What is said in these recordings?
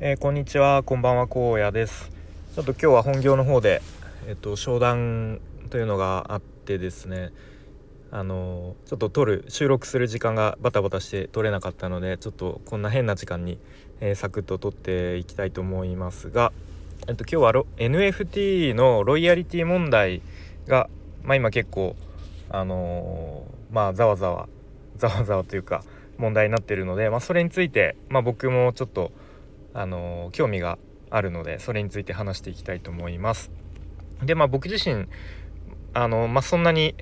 えー、こんにちは、こんばんは、荒野です。ちょっと今日は本業の方で、えっと、商談というのがあってですね。あのちょっと撮る収録する時間がバタバタして撮れなかったのでちょっとこんな変な時間に、えー、サクッと撮っていきたいと思いますが、えっと、今日は NFT のロイヤリティ問題が、まあ、今結構あのー、まあざわざわざわざわというか問題になってるので、まあ、それについて、まあ、僕もちょっとあの興味があるのでそれについて話していきたいと思います。でまあ僕自身あの、まあ、そんなに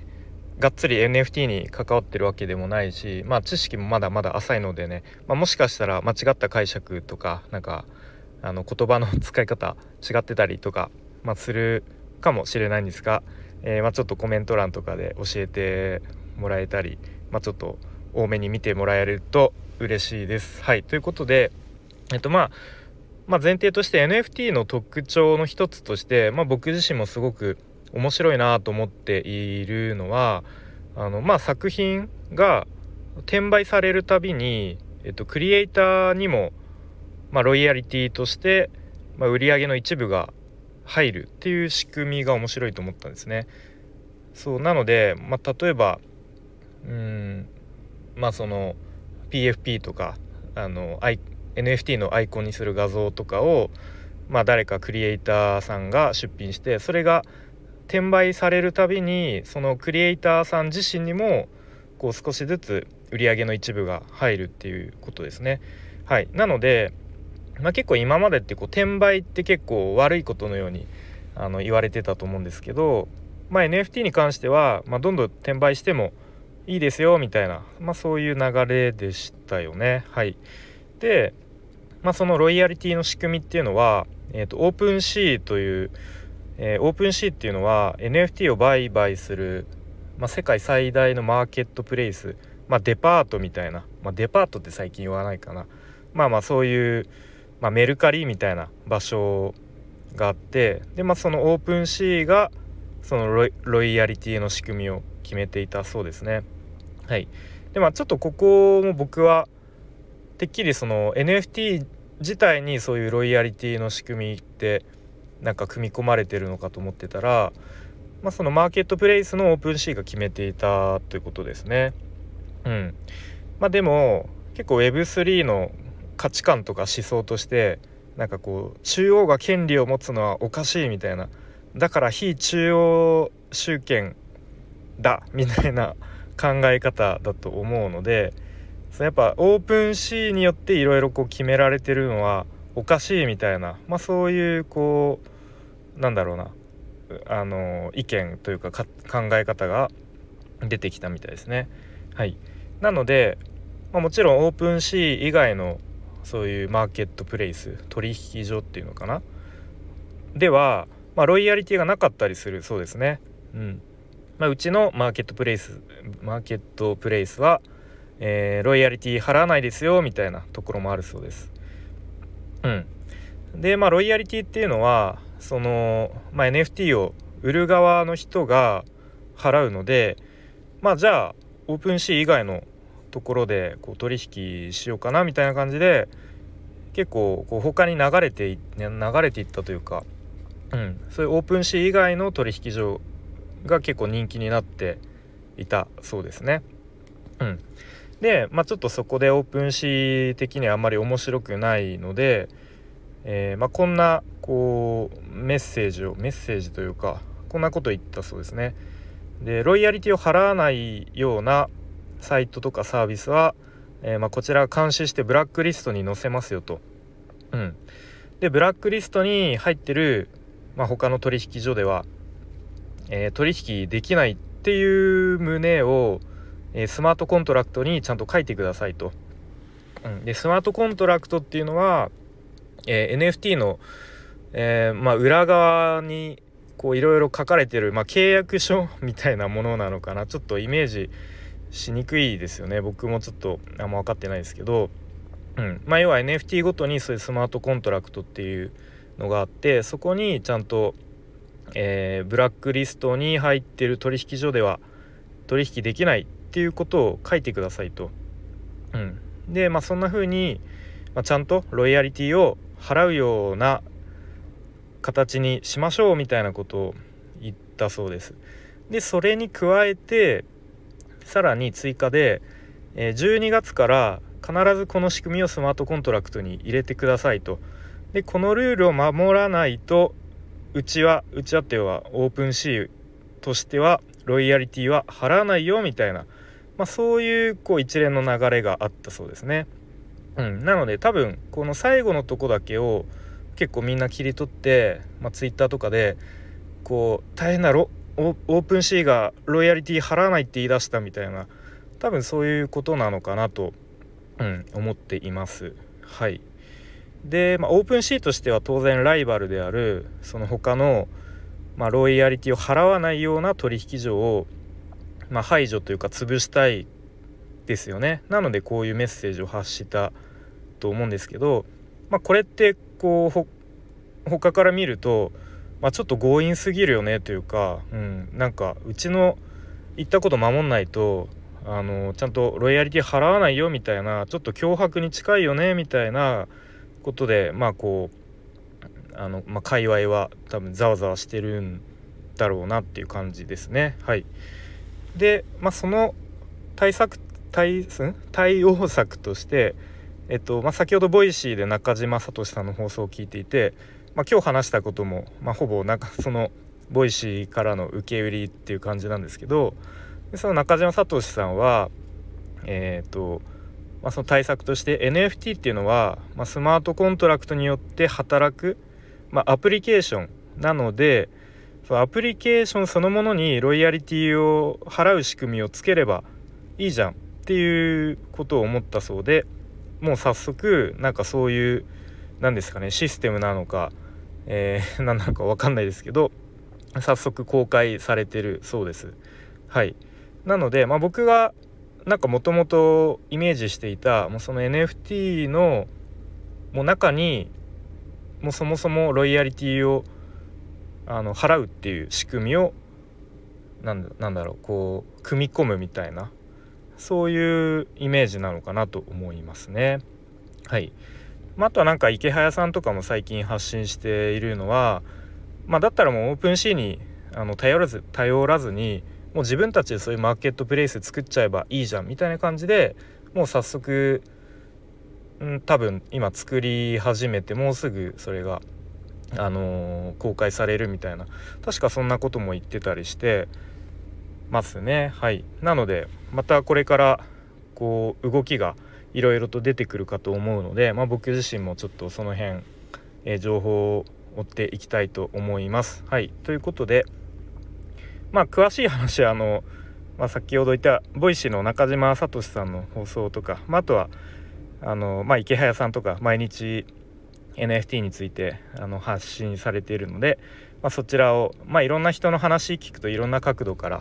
がっつり NFT に関わってるわけでもないしまあ知識もまだまだ浅いのでね、まあ、もしかしたら間違った解釈とかなんかあの言葉の使い方違ってたりとか、まあ、するかもしれないんですが、えー、まあ、ちょっとコメント欄とかで教えてもらえたり、まあ、ちょっと多めに見てもらえると嬉しいです。はいということでえっとまあまあ、前提として NFT の特徴の一つとして、まあ、僕自身もすごく面白いなと思っているのはあの、まあ、作品が転売されるたびに、えっと、クリエイターにも、まあ、ロイヤリティとして、まあ、売り上げの一部が入るっていう仕組みが面白いと思ったんですね。そうなので、まあ、例えばうんまあその PFP とかあの NFT のアイコンにする画像とかを、まあ、誰かクリエイターさんが出品してそれが転売されるたびにそのクリエイターさん自身にもこう少しずつ売り上げの一部が入るっていうことですね。はい、なので、まあ、結構今までってこう転売って結構悪いことのようにあの言われてたと思うんですけど、まあ、NFT に関しては、まあ、どんどん転売してもいいですよみたいな、まあ、そういう流れでしたよね。はい、でまあ、そのロイヤリティの仕組みっていうのは、えーと、 OpenSeaという、えー、 OpenSeaっていうのは NFT を売買する、まあ、世界最大のマーケットプレイス、まあ、デパートみたいな、まあ、デパートって最近言わないかなまあまあそういう、まあ、メルカリみたいな場所があってで、まあ、その OpenSeaがそのロイロイヤリティの仕組みを決めていたそうですね。はい、でまあちょっとここも僕はてっきりその NFT 自体にそういうロイヤリティの仕組みってなんか組み込まれてるのかと思ってたら、まあ、そのマーケットプレイスの OpenSeaが決めていたということですね。うんまあ、でも結構 Web3 の価値観とか思想としてなんかこう中央が権利を持つのはおかしいみたいなだから非中央集権だみたいな考え方だと思うのでそのやっぱオープンシーによっていろいろ決められてるのはおかしいみたいな、まあ、そういうこうなんだろうなあの意見というか考え方が出てきたみたいですね。はい、なので、まあ、もちろんオープンシー以外のそういうマーケットプレイス取引所っていうのかな？では、まあ、ロイヤリティがなかったりするそうですね。うんまあ、うちのマーケットプレイスマーケットプレイスはえー、ロイヤリティ払わないですよみたいなところもあるそうです。うん、でまあロイヤリティっていうのはその、まあ、NFT を売る側の人が払うのでまあじゃあ OpenSea以外のところでこう取引しようかなみたいな感じで結構こう他に流れて流れていったというか、うん、そういう OpenSea以外の取引所が結構人気になっていたそうですね。うん、で、まあ、ちょっとそこで OpenSea的にはあんまり面白くないので、えー、まあ、こんなこうメッセージをメッセージというかこんなこと言ったそうですね。でロイヤリティを払わないようなサイトとかサービスは、えー、まあ、こちら監視してブラックリストに載せますよと。うん、でブラックリストに入ってる、まあ、他の取引所では、えー、取引できないっていう旨をえスマートコントラクトにちゃんと書いてくださいと。うん、でスマートコントラクトっていうのは、えー、NFT の、えー、まあ、裏側にこういろいろ書かれてる、まあ、契約書みたいなものなのかな。ちょっとイメージしにくいですよね。僕もちょっとあんま分かってないですけど、うん。まあ、要は NFT ごとにそういうスマートコントラクトっていうのがあってそこにちゃんと、えー、ブラックリストに入ってる取引所では取引できないっていうことを書いてくださいと。うん、でまあそんな風に、まあ、ちゃんとロイヤリティを払うような形にしましょうみたいなことを言ったそうです。でそれに加えてさらに追加で12月から必ずこの仕組みをスマートコントラクトに入れてくださいと。でこのルールを守らないとうちはうちはっていうのは OpenSeaとしてはロイヤリティは払わないよみたいな、まあ、そういうこう一連の流れがあったそうですね。うん、なので多分この最後のとこだけを結構みんな切り取って、まあ、ツイッターとかでこう大変なロ OpenSeaがロイヤリティ払わないって言い出したみたいな多分そういうことなのかなと、うん、思っています。はいで、まあ、オープンシーとしては当然ライバルであるその他のまあ、ロイヤリティを払わないような取引所を、まあ、排除というか潰したいですよね。なのでこういうメッセージを発したと思うんですけど、まあ、これってこう他から見ると、まあ、ちょっと強引すぎるよねというか、うん、なんかうちの言ったこと守んないとあのちゃんとロイヤリティ払わないよみたいなちょっと脅迫に近いよねみたいなことでまあこうあの、まあ、界隈は多分ざわざわしてるんだろうなっていう感じですね。はい、で、まあ、その対策対対応策として、えっとまあ、先ほど Voicyで中島聡さんの放送を聞いていて、まあ、今日話したことも、まあ、ほぼなんかそのVoicyからの受け売りっていう感じなんですけどその中島聡さんはえっ、とまあ、その対策として NFT っていうのは、まあ、スマートコントラクトによって働くまあ、アプリケーションなのでそのアプリケーションそのものにロイヤリティを払う仕組みをつければいいじゃんっていうことを思ったそうでもう早速なんかそういう何ですかねシステムなのか、えー、何 なのか分かんないですけど早速公開されてるそうです。はいなので、まあ、僕がなんかもともとイメージしていたもうその NFT のもう中にもうそもそもロイヤリティをあの払うっていう仕組みをなんなんだろうこう組み込むみたいなそういうイメージなのかなと思いますね。はい、まあ、あとはなんか池早さんとかも最近発信しているのは、まあ、だったらもうオープンシーにあの頼らず頼らずにもう自分たちでそういうマーケットプレイス作っちゃえばいいじゃんみたいな感じでもう早速ん、多分今作り始めてもうすぐそれが、あのー、公開されるみたいな。確かそんなことも言ってたりしてますね。はい。なのでまたこれからこう動きがいろいろと出てくるかと思うので、まあ、僕自身もちょっとその辺、えー、情報を追っていきたいと思います。はい。ということでまあ詳しい話はあの、まあ、先ほど言った Voicyの中島聡さんの放送とか、まあ、あとはあの、まあ、イケハヤさんとか毎日 NFT についてあの発信されているので、まあ、そちらを、まあ、いろんな人の話聞くといろんな角度から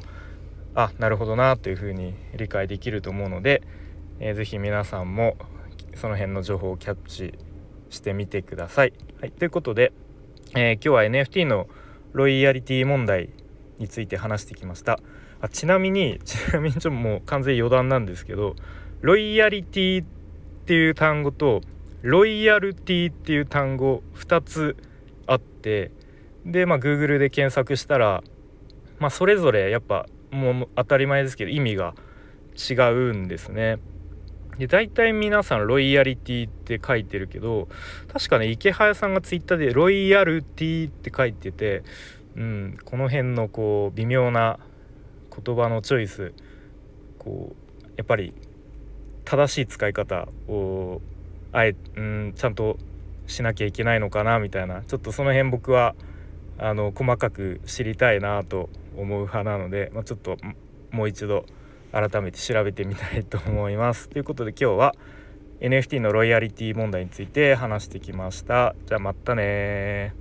あなるほどなというふうに理解できると思うので、えー、ぜひ皆さんもその辺の情報をキャッチしてみてください。はい、ということで、えー、今日は NFT のロイヤリティ問題について話してきましたあちなみにちなみにちょっともう完全余談なんですけどロイヤリティってっていう単語とロイヤルティっていう単語2つあってでまあ Google で検索したらまあそれぞれやっぱもう当たり前ですけど意味が違うんですね。で大体皆さんロイヤリティって書いてるけど確かね池早さんがツイッターでロイヤルティって書いてて、うん、この辺のこう微妙な言葉のチョイスこうやっぱり正しい使い方をあえうんちゃんとしなきゃいけないのかなみたいなちょっとその辺僕はあの細かく知りたいなと思う派なので、まあ、ちょっともう一度改めて調べてみたいと思います。ということで今日は NFT のロイヤリティ問題について話してきました。じゃあまたね